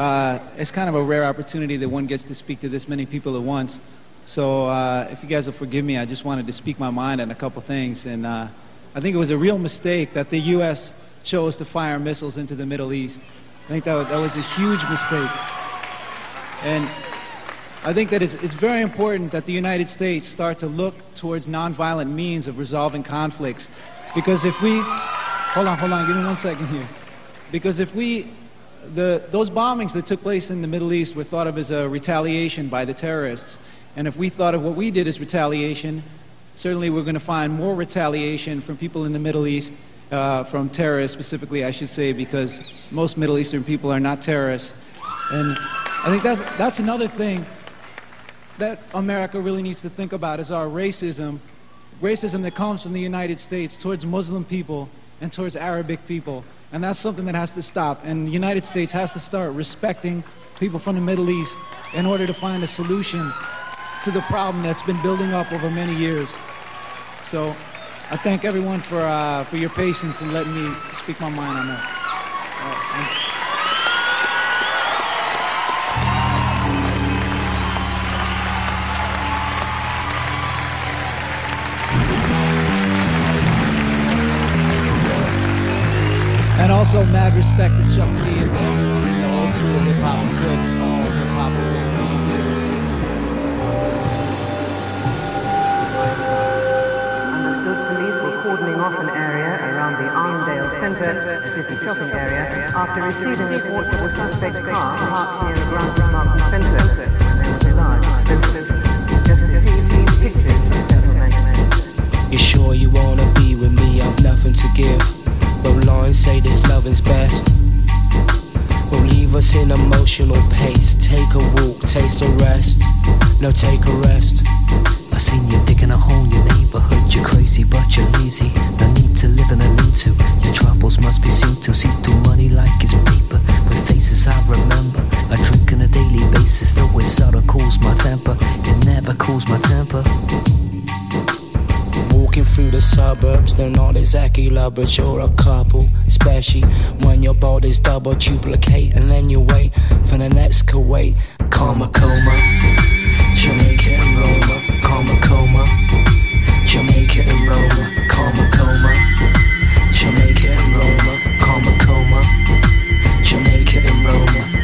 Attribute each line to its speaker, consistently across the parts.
Speaker 1: uh, it's kind of a rare opportunity that one gets to speak to this many people at once. So uh, if you guys will forgive me, I just wanted to speak my mind on a couple things. And uh, I think it was a real mistake that the U.S. chose to fire missiles into the Middle East. I think that, that was a huge mistake. And I think that it's, it's very important that the United States start to look towards nonviolent means of resolving conflicts. Because if we, hold on, hold on, give me one second here. Because if we, the, those bombings that took place in the Middle East were thought of as a retaliation by the terrorists. And if we thought of what we did as retaliation, certainly we're going to find more retaliation from people in the Middle East, uh, from terrorists specifically, I should say, because most Middle Eastern people are not terrorists. And I think that's, that's another thing that America really needs to think about is our racism, racism that comes from the United States towards Muslim people and towards Arabic people. And that's something that has to stop. And the United States has to start respecting people from the Middle East in order to find a solution to the problem that's been building up over many years. So I thank everyone for, uh, for your patience and letting me speak my mind on that. And also mad respect to Chuck D and the old school hip hop good all uh, hip hop
Speaker 2: Understood police were cordoning off an area around the Arndale Centre, a city shopping area, after receiving reports of a suspect car parked near the Grant Martin Centre. There was a large explosion. Just to see these pictures, gentlemen.
Speaker 3: You sure you wanna be with me? I've nothing to give. But lines say this loving's best. Will leave us in emotional pace. Take a walk, taste a rest. No, take a rest.
Speaker 4: I seen you digging a hole in your neighborhood. You're crazy, but you're lazy. No need to live in a lean to. Your troubles must be seen to. See through money like it's paper. With faces I
Speaker 3: exactly lovers, you're a couple. Especially when your body's double duplicate, and then you wait for the next Kuwait.
Speaker 4: Karma coma. Jamaica and Roma. Karma coma. Jamaica and Roma. Karma coma. Jamaica and Roma. Karma coma. Jamaica and Roma.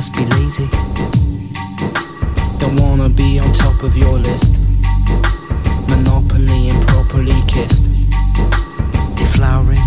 Speaker 4: Must be lazy.
Speaker 3: Don't wanna be on top of your list. Monopoly and properly kissed.
Speaker 4: Deflowering,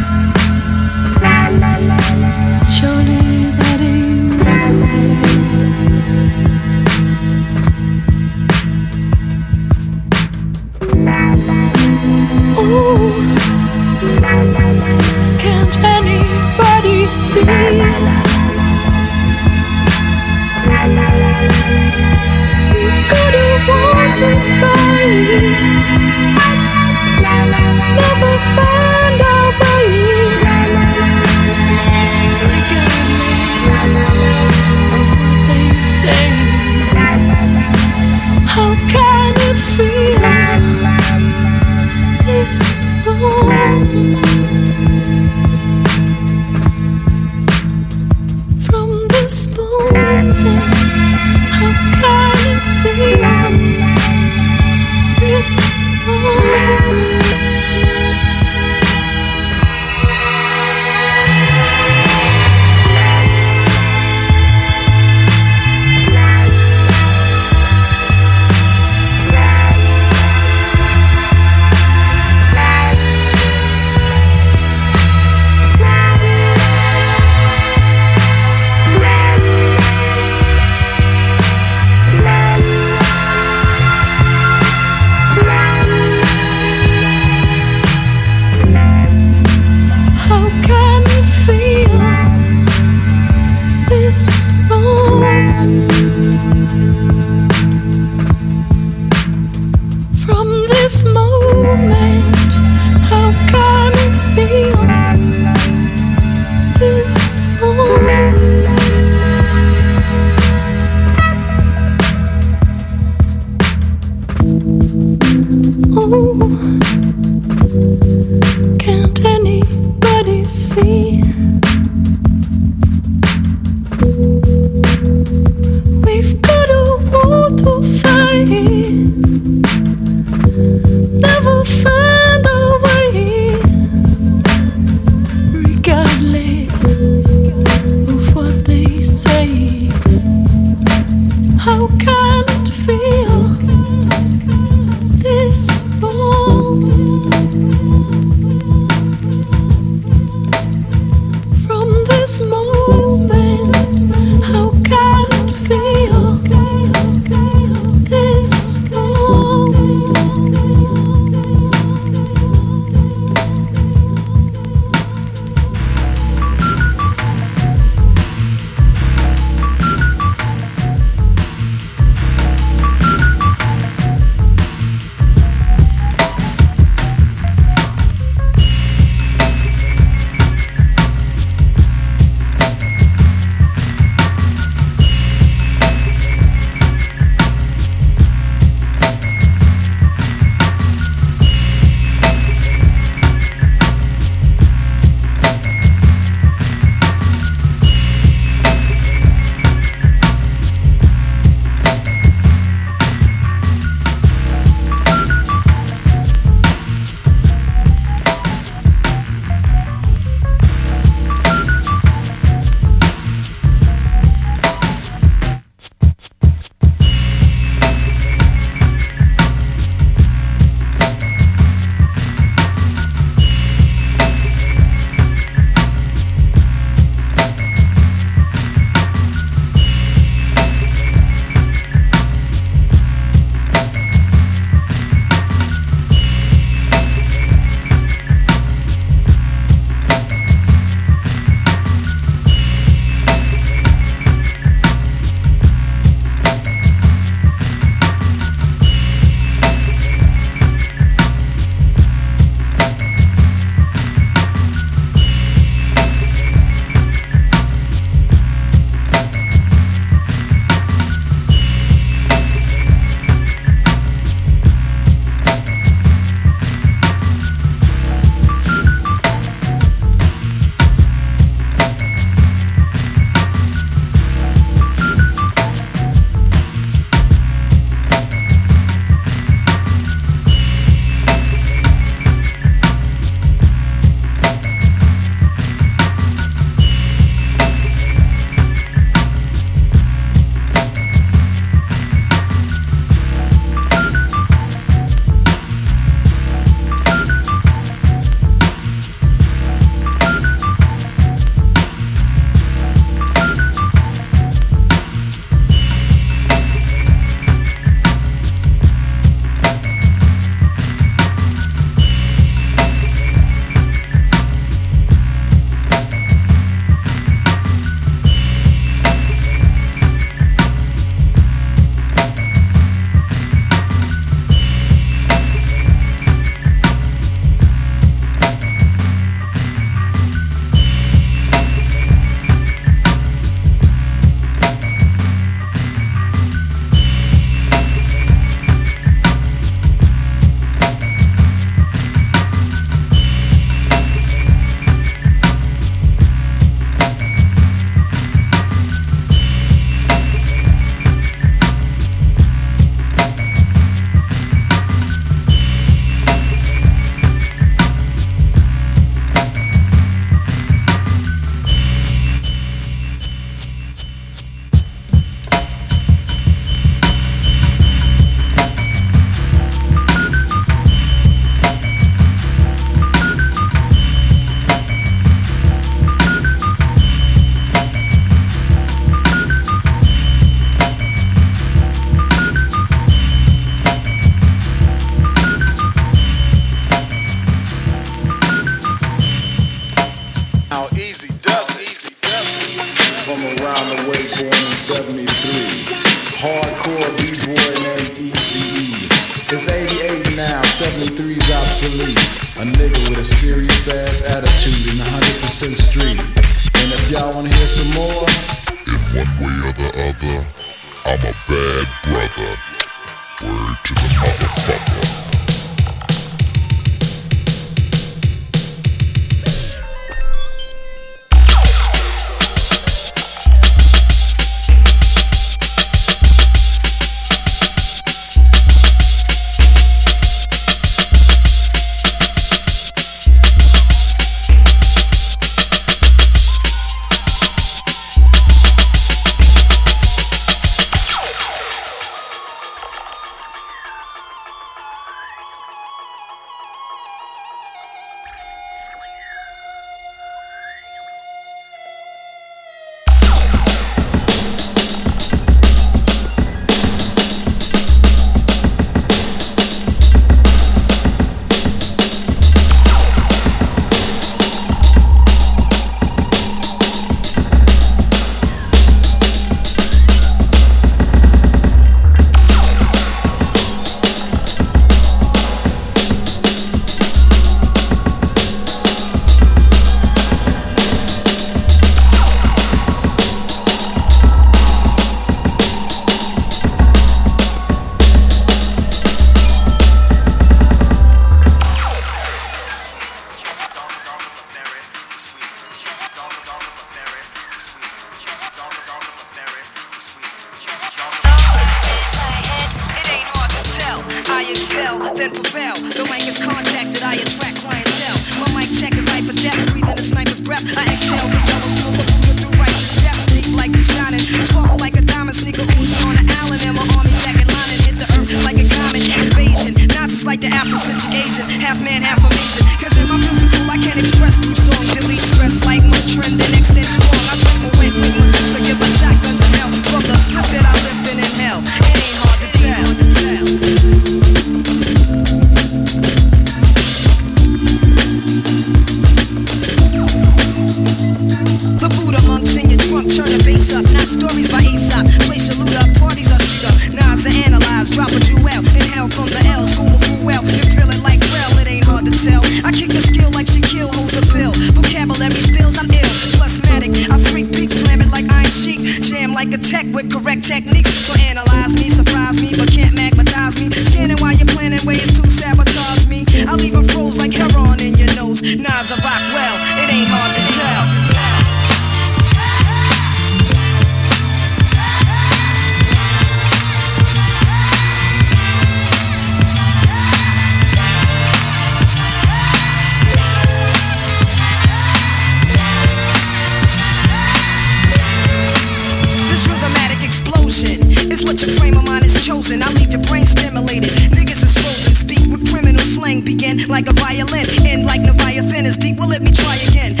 Speaker 3: again
Speaker 5: like a violin. In
Speaker 6: like Leviathan is deep, well,
Speaker 7: let me try again.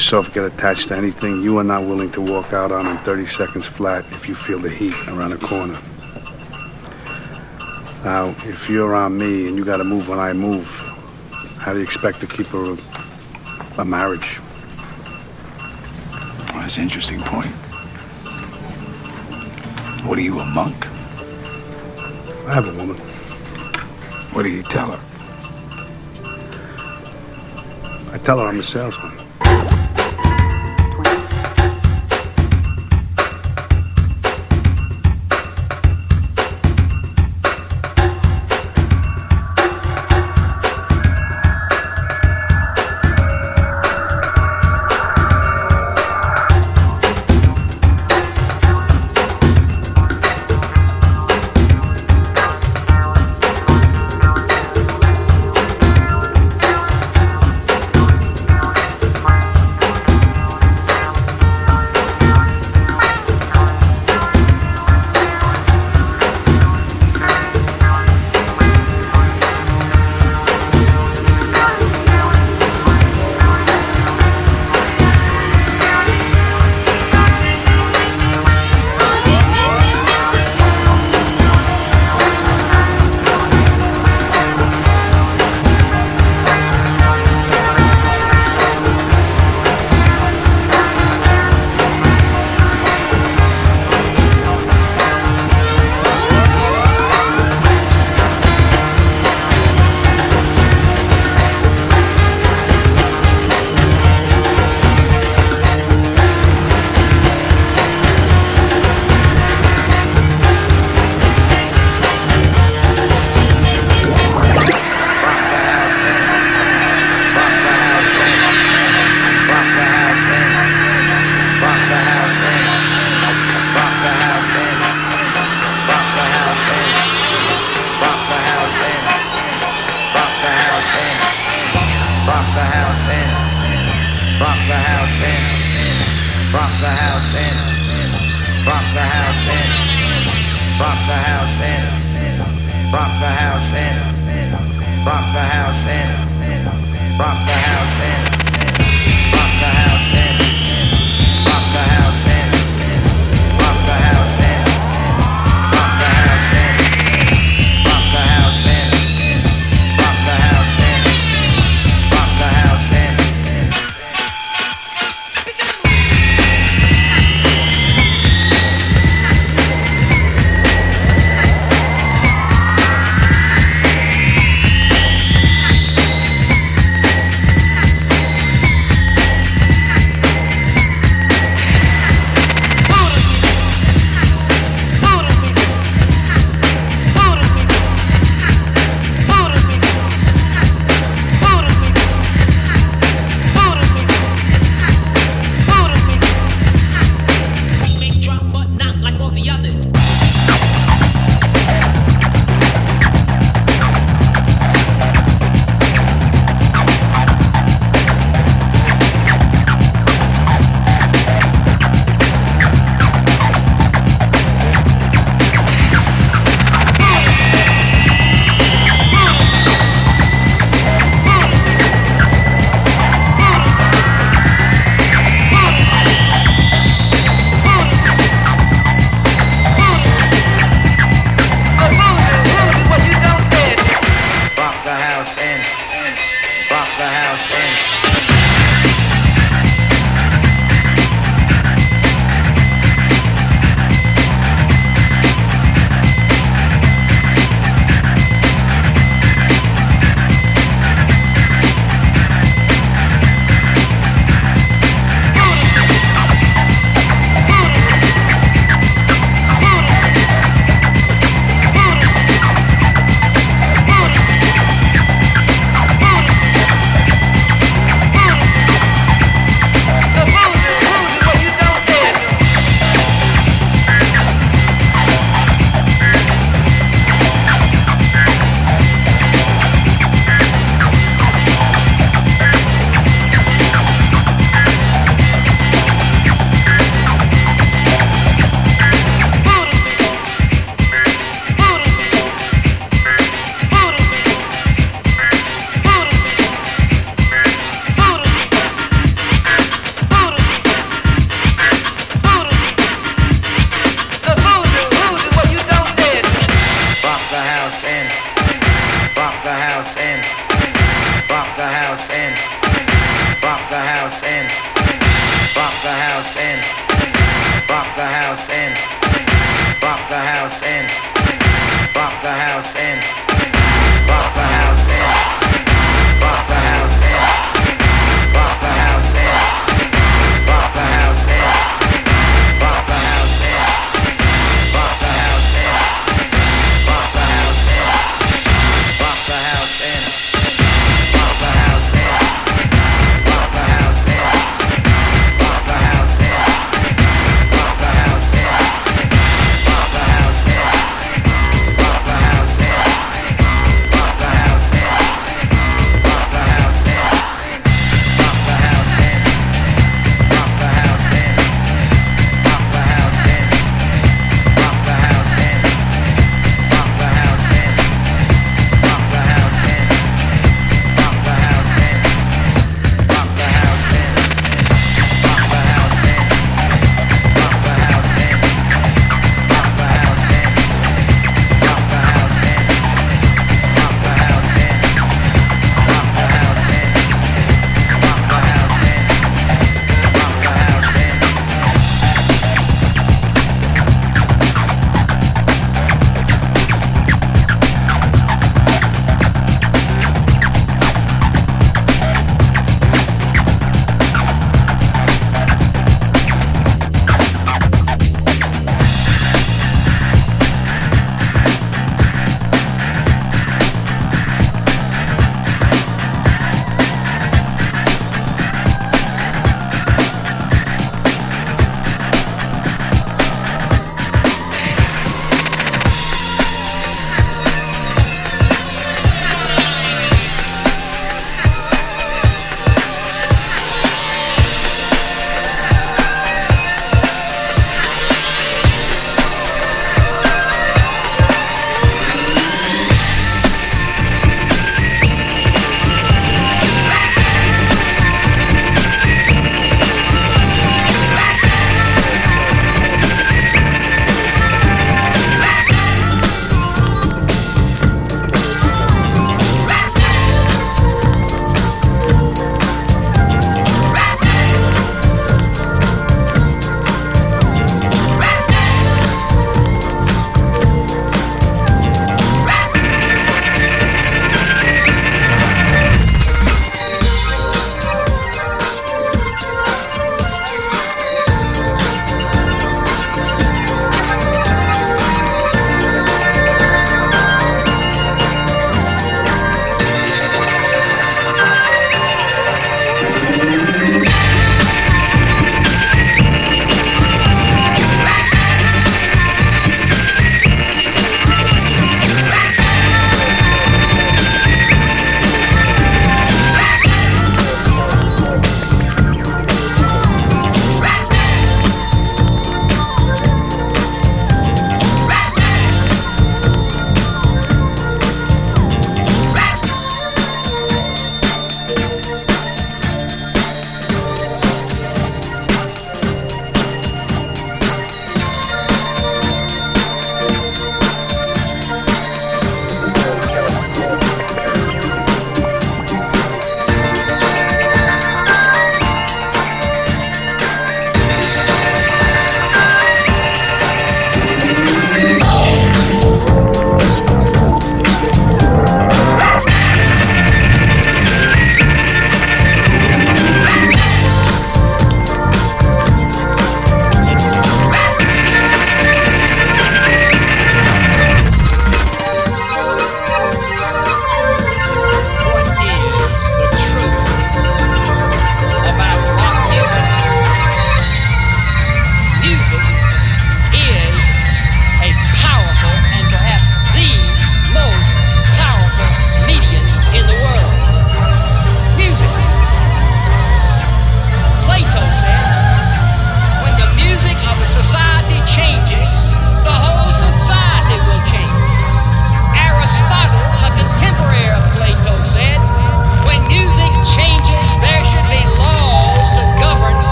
Speaker 7: Yourself get attached to anything you are not willing to walk out on in 30 seconds flat if you feel the heat around the corner. Now, if you're on me and you gotta move when I move, how do you expect to keep a, a marriage?
Speaker 8: Well, that's an interesting point. What are you, a monk?
Speaker 7: I have a woman.
Speaker 8: What do you tell her?
Speaker 7: I tell her I'm a salesman.
Speaker 9: rock the house and rock the house and rock the house and rock the house
Speaker 10: and